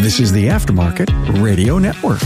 This is the Aftermarket Radio Network.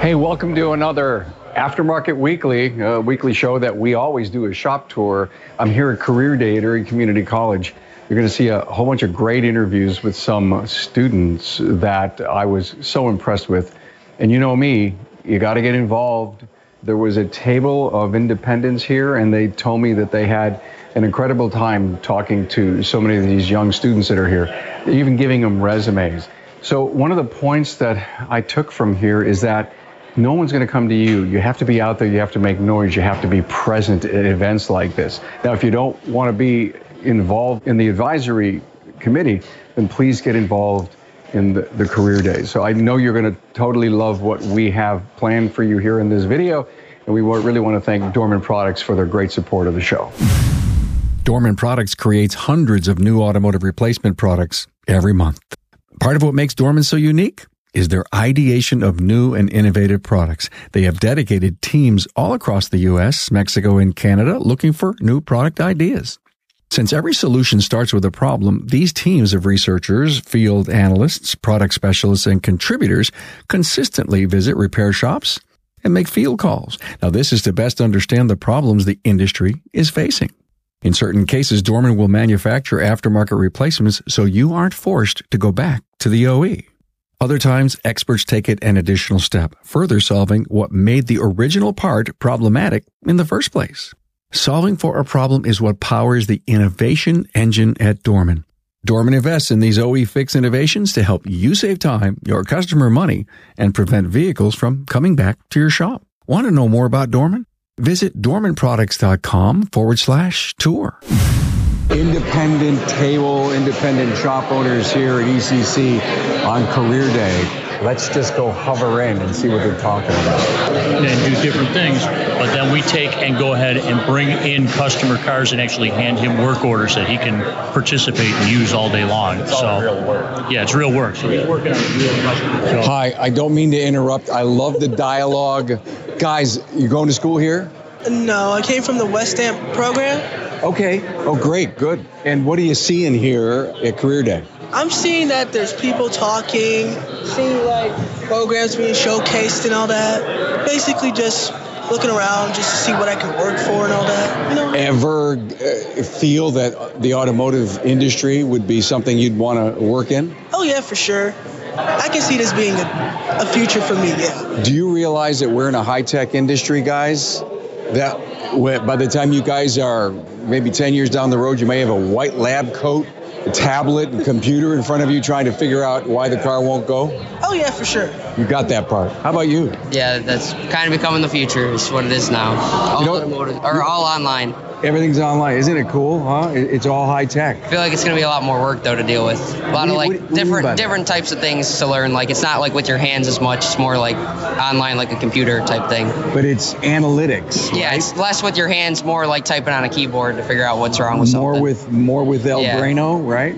Hey, welcome to another Aftermarket Weekly, a weekly show that we always do a shop tour. I'm here at Career Day at Erie Community College. You're going to see a whole bunch of great interviews with some students that I was so impressed with. And you know me, you got to get involved. There was a table of independents here, and they told me that they had an incredible time talking to so many of these young students that are here, even giving them resumes. So, one of the points that I took from here is that no one's going to come to you. You have to be out there, you have to make noise, you have to be present at events like this. Now, if you don't want to be involved in the advisory committee, then please get involved in the, the career days. So I know you're going to totally love what we have planned for you here in this video. And we really want to thank Dorman Products for their great support of the show. Dorman Products creates hundreds of new automotive replacement products every month. Part of what makes Dorman so unique is their ideation of new and innovative products. They have dedicated teams all across the US, Mexico, and Canada looking for new product ideas. Since every solution starts with a problem, these teams of researchers, field analysts, product specialists, and contributors consistently visit repair shops and make field calls. Now, this is to best understand the problems the industry is facing. In certain cases, Dorman will manufacture aftermarket replacements so you aren't forced to go back to the OE. Other times, experts take it an additional step, further solving what made the original part problematic in the first place. Solving for a problem is what powers the innovation engine at Dorman. Dorman invests in these OE fix innovations to help you save time, your customer money, and prevent vehicles from coming back to your shop. Want to know more about Dorman? Visit dormanproducts.com forward slash tour. Independent table, independent shop owners here at ECC on Career Day let's just go hover in and see what they're talking about. And do different things, but then we take and go ahead and bring in customer cars and actually hand him work orders that he can participate and use all day long. It's so, real work. Yeah, it's real work. So he's working on real customers. So. Hi, I don't mean to interrupt. I love the dialogue. Guys, you going to school here? No, I came from the West Amp program. Okay. Oh, great. Good. And what are you seeing here at Career Day? I'm seeing that there's people talking, seeing like programs being showcased and all that. Basically, just looking around just to see what I can work for and all that. You know. Ever uh, feel that the automotive industry would be something you'd want to work in? Oh yeah, for sure. I can see this being a, a future for me. Yeah. Do you realize that we're in a high tech industry, guys? That by the time you guys are maybe 10 years down the road, you may have a white lab coat tablet and computer in front of you trying to figure out why the car won't go? Oh yeah, for sure. You got that part. How about you? Yeah, that's kind of becoming the future. It's what it is now. All you know, or all online. Everything's online. Isn't it cool, huh? It's all high tech. I feel like it's going to be a lot more work though to deal with. A lot of like what, different different types of things to learn. Like it's not like with your hands as much. It's more like online, like a computer type thing. But it's analytics. Yeah, it's less with your hands, more like typing on a keyboard to figure out what's wrong with more something. More with more with El yeah. Drano, right?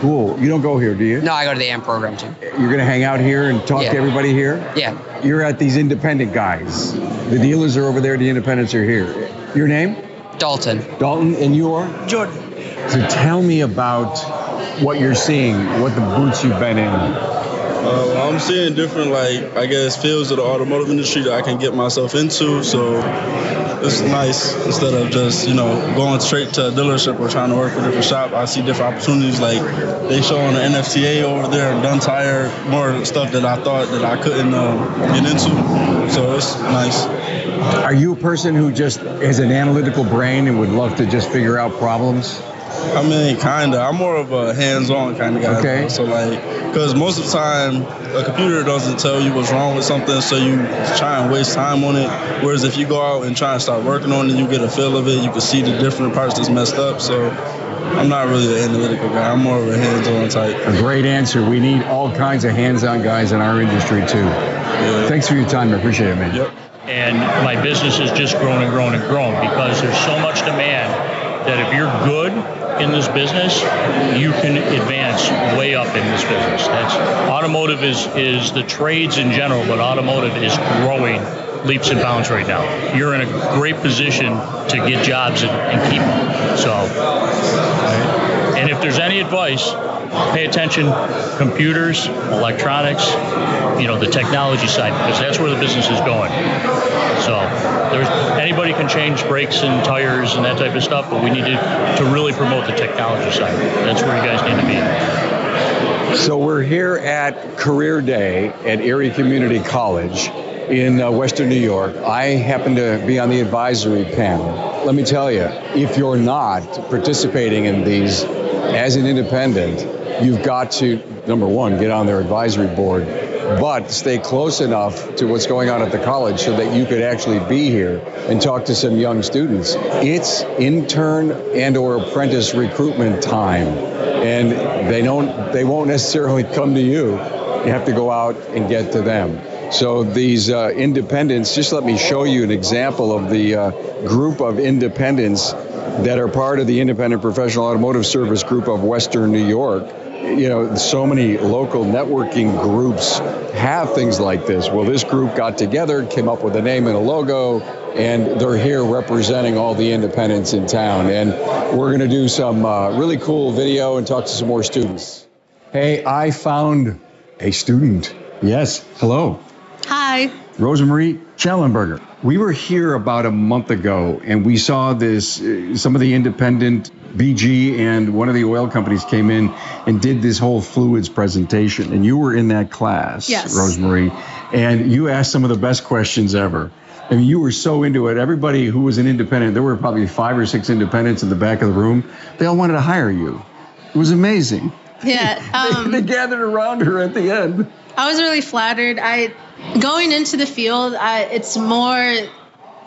Cool. You don't go here, do you? No, I go to the AMP program too. You're going to hang out here and talk yeah. to everybody here? Yeah. You're at these independent guys. The dealers are over there, the independents are here. Your name? Dalton. Dalton, and you are? Jordan. So tell me about what you're seeing, what the boots you've been in. Uh, I'm seeing different, like, I guess, fields of the automotive industry that I can get myself into. So it's nice instead of just you know going straight to a dealership or trying to work for a different shop. I see different opportunities. Like they show on the NFTA over there, Dunn Tire, more stuff that I thought that I couldn't uh, get into. So it's nice. Are you a person who just has an analytical brain and would love to just figure out problems? I mean, kinda. I'm more of a hands-on kind of guy. Okay. Though. So like, because most of the time, a computer doesn't tell you what's wrong with something, so you try and waste time on it. Whereas if you go out and try and start working on it, you get a feel of it. You can see the different parts that's messed up. So. I'm not really an analytical guy. I'm more of a hands-on type. A great answer. We need all kinds of hands-on guys in our industry too. Yeah. Thanks for your time. I appreciate it, man. Yep. And my business has just grown and grown and grown because there's so much demand that if you're good in this business, you can advance way up in this business. That's automotive is is the trades in general, but automotive is growing leaps and bounds right now. You're in a great position to get jobs and, and keep them. So, and And if there's any advice, pay attention computers, electronics, you know, the technology side, because that's where the business is going. So there's anybody can change brakes and tires and that type of stuff, but we need to, to really promote the technology side. That's where you guys need to be. So we're here at Career Day at Erie Community College in uh, Western New York. I happen to be on the advisory panel. Let me tell you, if you're not participating in these as an independent, you've got to, number one, get on their advisory board, but stay close enough to what's going on at the college so that you could actually be here and talk to some young students. It's intern and or apprentice recruitment time. And they don't they won't necessarily come to you. You have to go out and get to them. So these uh, independents, just let me show you an example of the uh, group of independents that are part of the Independent Professional Automotive Service Group of Western New York. You know, so many local networking groups have things like this. Well, this group got together, came up with a name and a logo, and they're here representing all the independents in town. And we're going to do some uh, really cool video and talk to some more students. Hey, I found a student. Yes, hello. Hi. Rosemarie Schellenberger. We were here about a month ago and we saw this, uh, some of the independent BG and one of the oil companies came in and did this whole fluids presentation. And you were in that class, yes. Rosemarie, and you asked some of the best questions ever. I mean, you were so into it. Everybody who was an independent, there were probably five or six independents in the back of the room. They all wanted to hire you. It was amazing. Yeah. Um, they, they gathered around her at the end. I was really flattered. I going into the field, I, it's more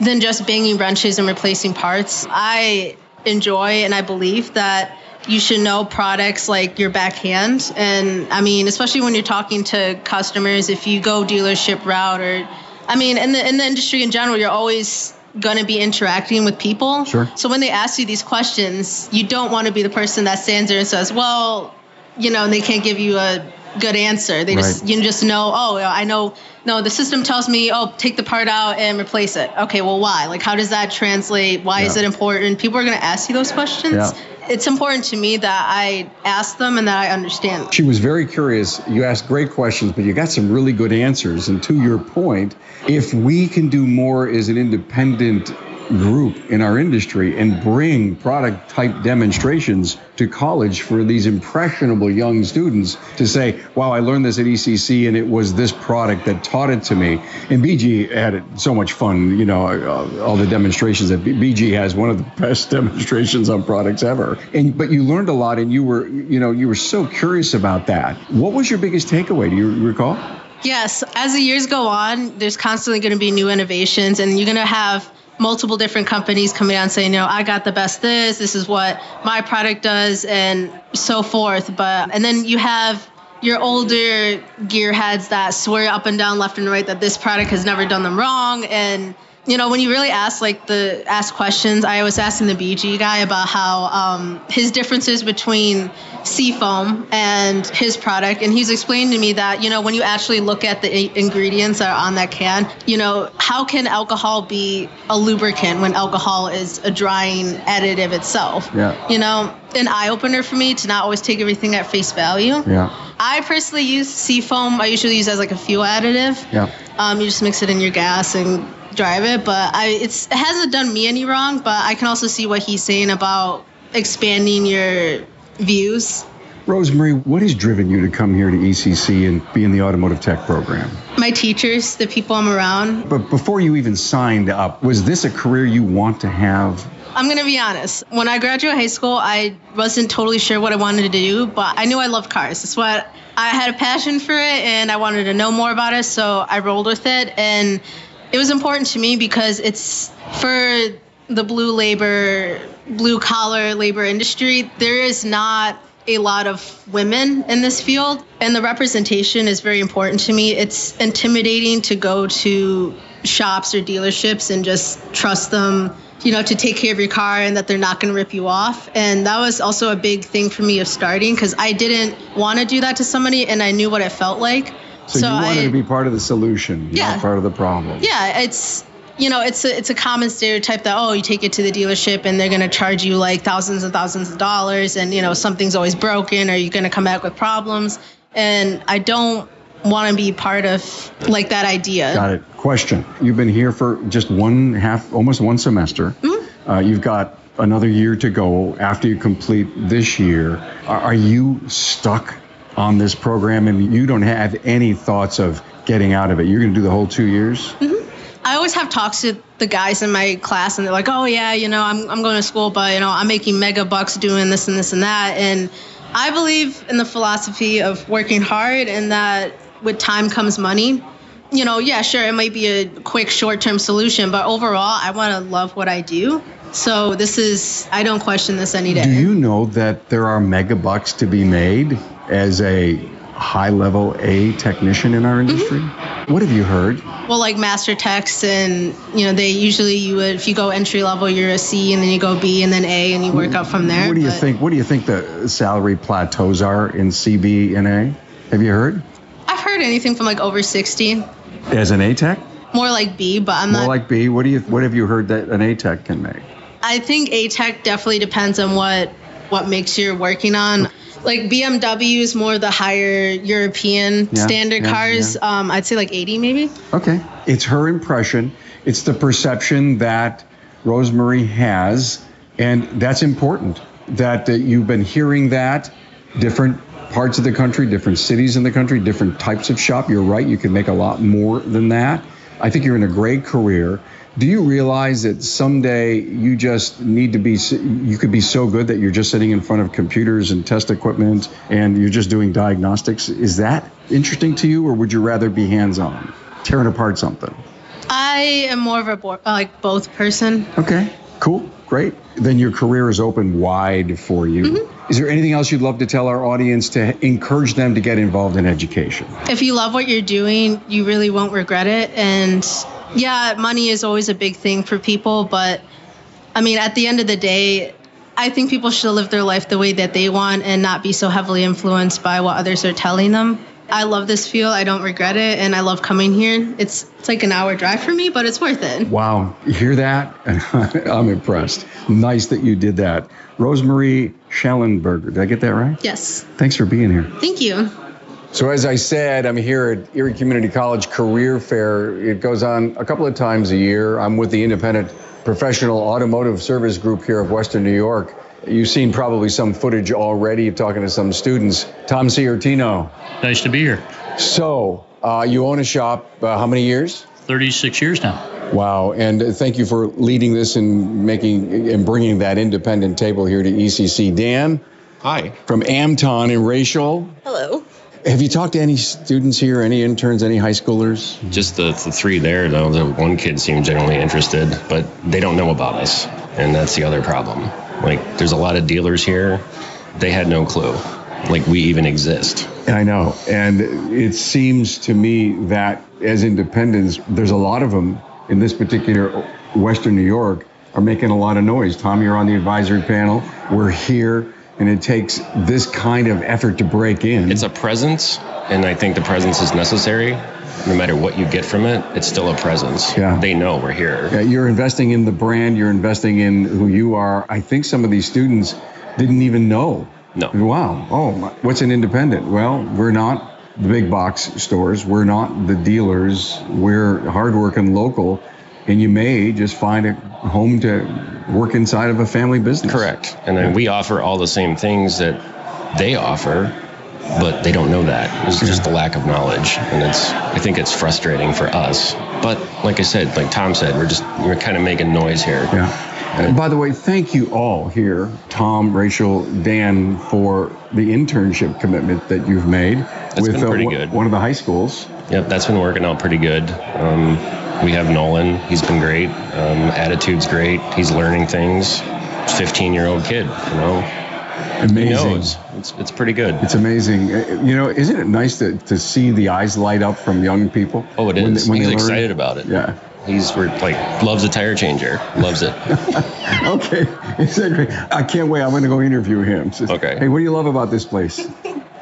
than just banging wrenches and replacing parts. I enjoy and I believe that you should know products like your backhand. And I mean, especially when you're talking to customers, if you go dealership route or, I mean, in the in the industry in general, you're always going to be interacting with people. Sure. So when they ask you these questions, you don't want to be the person that stands there and says, "Well, you know," and they can't give you a good answer. They just right. you just know, "Oh, I know no, the system tells me, oh, take the part out and replace it. Okay, well, why? Like, how does that translate? Why yeah. is it important? People are going to ask you those questions. Yeah. It's important to me that I ask them and that I understand. She was very curious. You asked great questions, but you got some really good answers. And to your point, if we can do more as an independent group in our industry and bring product type demonstrations to college for these impressionable young students to say, wow, I learned this at ECC and it was this product that taught it to me. And BG had so much fun, you know, uh, all the demonstrations that BG has one of the best demonstrations on products ever. And but you learned a lot and you were, you know, you were so curious about that. What was your biggest takeaway? Do you recall? Yes, as the years go on, there's constantly going to be new innovations and you're going to have multiple different companies coming out and saying, you know, I got the best this, this is what my product does, and so forth. But and then you have your older gearheads that swear up and down, left and right, that this product has never done them wrong, and you know, when you really ask like the ask questions, I was asking the BG guy about how um, his differences between Seafoam and his product, and he's explained to me that you know when you actually look at the ingredients that are on that can, you know, how can alcohol be a lubricant when alcohol is a drying additive itself? Yeah. You know, an eye opener for me to not always take everything at face value. Yeah. I personally use Seafoam. I usually use it as like a fuel additive. Yeah. Um, you just mix it in your gas and drive it, but I it's it hasn't done me any wrong. But I can also see what he's saying about expanding your views. Rosemarie, what has driven you to come here to ECC and be in the automotive tech program? My teachers, the people I'm around. But before you even signed up, was this a career you want to have? I'm going to be honest. When I graduated high school, I wasn't totally sure what I wanted to do, but I knew I loved cars. That's what I had a passion for it and I wanted to know more about it, so I rolled with it. And it was important to me because it's for the blue labor, blue collar labor industry. There is not a lot of women in this field, and the representation is very important to me. It's intimidating to go to shops or dealerships and just trust them you know, to take care of your car and that they're not going to rip you off. And that was also a big thing for me of starting because I didn't want to do that to somebody and I knew what it felt like. So, so you wanted I, to be part of the solution, yeah, not part of the problem. Yeah, it's you know, it's a it's a common stereotype that oh, you take it to the dealership and they're gonna charge you like thousands and thousands of dollars, and you know something's always broken, or you're gonna come back with problems. And I don't want to be part of like that idea. Got it. Question: You've been here for just one half, almost one semester. Mm-hmm. Uh, you've got another year to go after you complete this year. Are, are you stuck on this program and you don't have any thoughts of getting out of it? You're going to do the whole two years? Mm-hmm. I always have talks with the guys in my class, and they're like, "Oh yeah, you know, I'm I'm going to school, but you know, I'm making mega bucks doing this and this and that." And I believe in the philosophy of working hard, and that with time comes money. You know, yeah, sure, it might be a quick short-term solution, but overall, I want to love what I do. So this is, I don't question this any day. Do you know that there are mega bucks to be made as a high level A technician in our mm-hmm. industry? Mm-hmm. What have you heard? Well, like master techs, and you know, they usually you would if you go entry level, you're a C, and then you go B, and then A, and you work up from there. What do you but, think? What do you think the salary plateaus are in CB and A? Have you heard? Heard anything from like over sixty. As an A tech? More like B, but I'm More not. More like B. What do you? What have you heard that an A tech can make? I think A Tech definitely depends on what what makes you're working on. Like BMW is more the higher European yeah, standard yeah, cars. Yeah. Um, I'd say like 80 maybe. Okay, it's her impression. It's the perception that Rosemary has, and that's important. That uh, you've been hearing that different parts of the country, different cities in the country, different types of shop. You're right. You can make a lot more than that. I think you're in a great career do you realize that someday you just need to be you could be so good that you're just sitting in front of computers and test equipment and you're just doing diagnostics is that interesting to you or would you rather be hands on tearing apart something i am more of a bo- like both person okay cool great then your career is open wide for you mm-hmm. is there anything else you'd love to tell our audience to encourage them to get involved in education if you love what you're doing you really won't regret it and yeah, money is always a big thing for people, but I mean, at the end of the day, I think people should live their life the way that they want and not be so heavily influenced by what others are telling them. I love this field. I don't regret it, and I love coming here. It's it's like an hour drive for me, but it's worth it. Wow, you hear that? I'm impressed. Nice that you did that. Rosemary Schellenberger, did I get that right? Yes. Thanks for being here. Thank you. So, as I said, I'm here at Erie Community College Career Fair. It goes on a couple of times a year. I'm with the Independent Professional Automotive Service Group here of Western New York. You've seen probably some footage already of talking to some students. Tom Ciartino. Nice to be here. So, uh, you own a shop, uh, how many years? 36 years now. Wow, and thank you for leading this and making and bringing that independent table here to ECC. Dan? Hi. From Amton and Rachel. Hello. Have you talked to any students here, any interns, any high schoolers? Just the, the three there, though. The one kid seemed genuinely interested, but they don't know about us. And that's the other problem. Like, there's a lot of dealers here. They had no clue. Like, we even exist. I know. And it seems to me that as independents, there's a lot of them in this particular Western New York are making a lot of noise. Tom, you're on the advisory panel. We're here and it takes this kind of effort to break in. It's a presence, and I think the presence is necessary. No matter what you get from it, it's still a presence. Yeah. They know we're here. Yeah, you're investing in the brand, you're investing in who you are. I think some of these students didn't even know. No. Wow. Oh, what's an independent? Well, we're not the big box stores, we're not the dealers, we're hardworking local, and you may just find a home to work inside of a family business. Correct. And then we offer all the same things that they offer, but they don't know that. It's just the lack of knowledge. And it's I think it's frustrating for us. But like I said, like Tom said, we're just we're kind of making noise here. Yeah. And by the way, thank you all here, Tom, Rachel, Dan, for the internship commitment that you've made that's with been pretty uh, good. one of the high schools. Yep, that's been working out pretty good. Um, we have Nolan. He's been great. Um, attitude's great. He's learning things. 15 year old kid, you know. Amazing. It's, it's pretty good. It's amazing. Uh, you know, isn't it nice to, to see the eyes light up from young people? Oh, it is. When, when He's excited about it. Yeah. He's like loves a tire changer. Loves it. okay, exactly. I can't wait. I'm going to go interview him. Says, okay. Hey, what do you love about this place?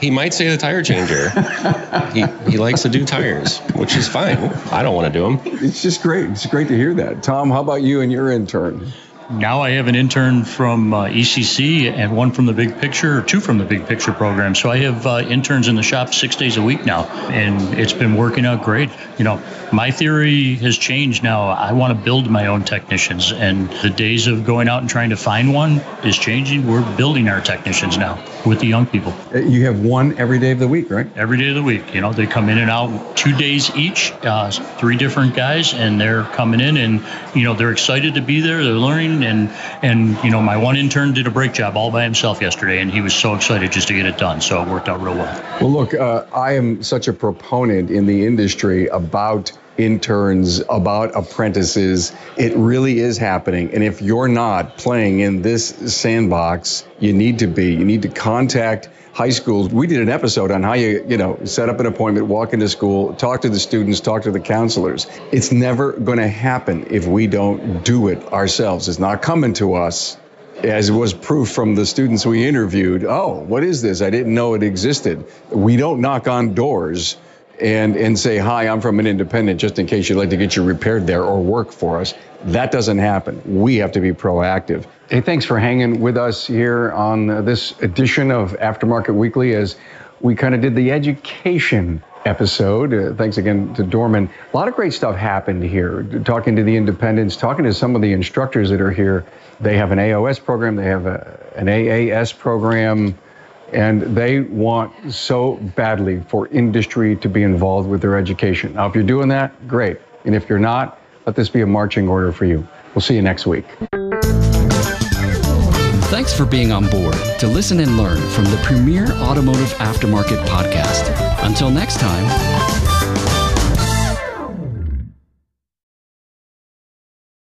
He might say the tire changer. he, he likes to do tires, which is fine. I don't want to do them. It's just great. It's great to hear that. Tom, how about you and your intern? Now I have an intern from uh, ECC and one from the Big Picture, or two from the Big Picture program. So I have uh, interns in the shop six days a week now, and it's been working out great. You know, my theory has changed now. I want to build my own technicians, and the days of going out and trying to find one is changing. We're building our technicians now with the young people. Uh, you have one every day of the week, right? Every day of the week. You know, they come in and out two days each, uh, three different guys, and they're coming in, and you know they're excited to be there. They're learning, and and you know my one intern did a brake job all by himself yesterday, and he was so excited just to get it done. So it worked out real well. Well, look, uh, I am such a proponent in the industry about interns, about apprentices. It really is happening. And if you're not playing in this sandbox, you need to be. You need to contact high schools. We did an episode on how you, you know, set up an appointment, walk into school, talk to the students, talk to the counselors. It's never going to happen if we don't do it ourselves. It's not coming to us as was proof from the students we interviewed. Oh, what is this? I didn't know it existed. We don't knock on doors and and say hi i'm from an independent just in case you'd like to get you repaired there or work for us. That doesn't happen. We have to be proactive. Hey thanks for hanging with us here on this edition of aftermarket weekly as we kind of did the education episode. Uh, thanks again to dorman. A lot of great stuff happened here. Talking to the independents talking to some of the instructors that are here. They have an aos program. They have a, an aas program and they want so badly for industry to be involved with their education. Now, if you're doing that, great. And if you're not, let this be a marching order for you. We'll see you next week. Thanks for being on board to listen and learn from the premier automotive aftermarket podcast. Until next time.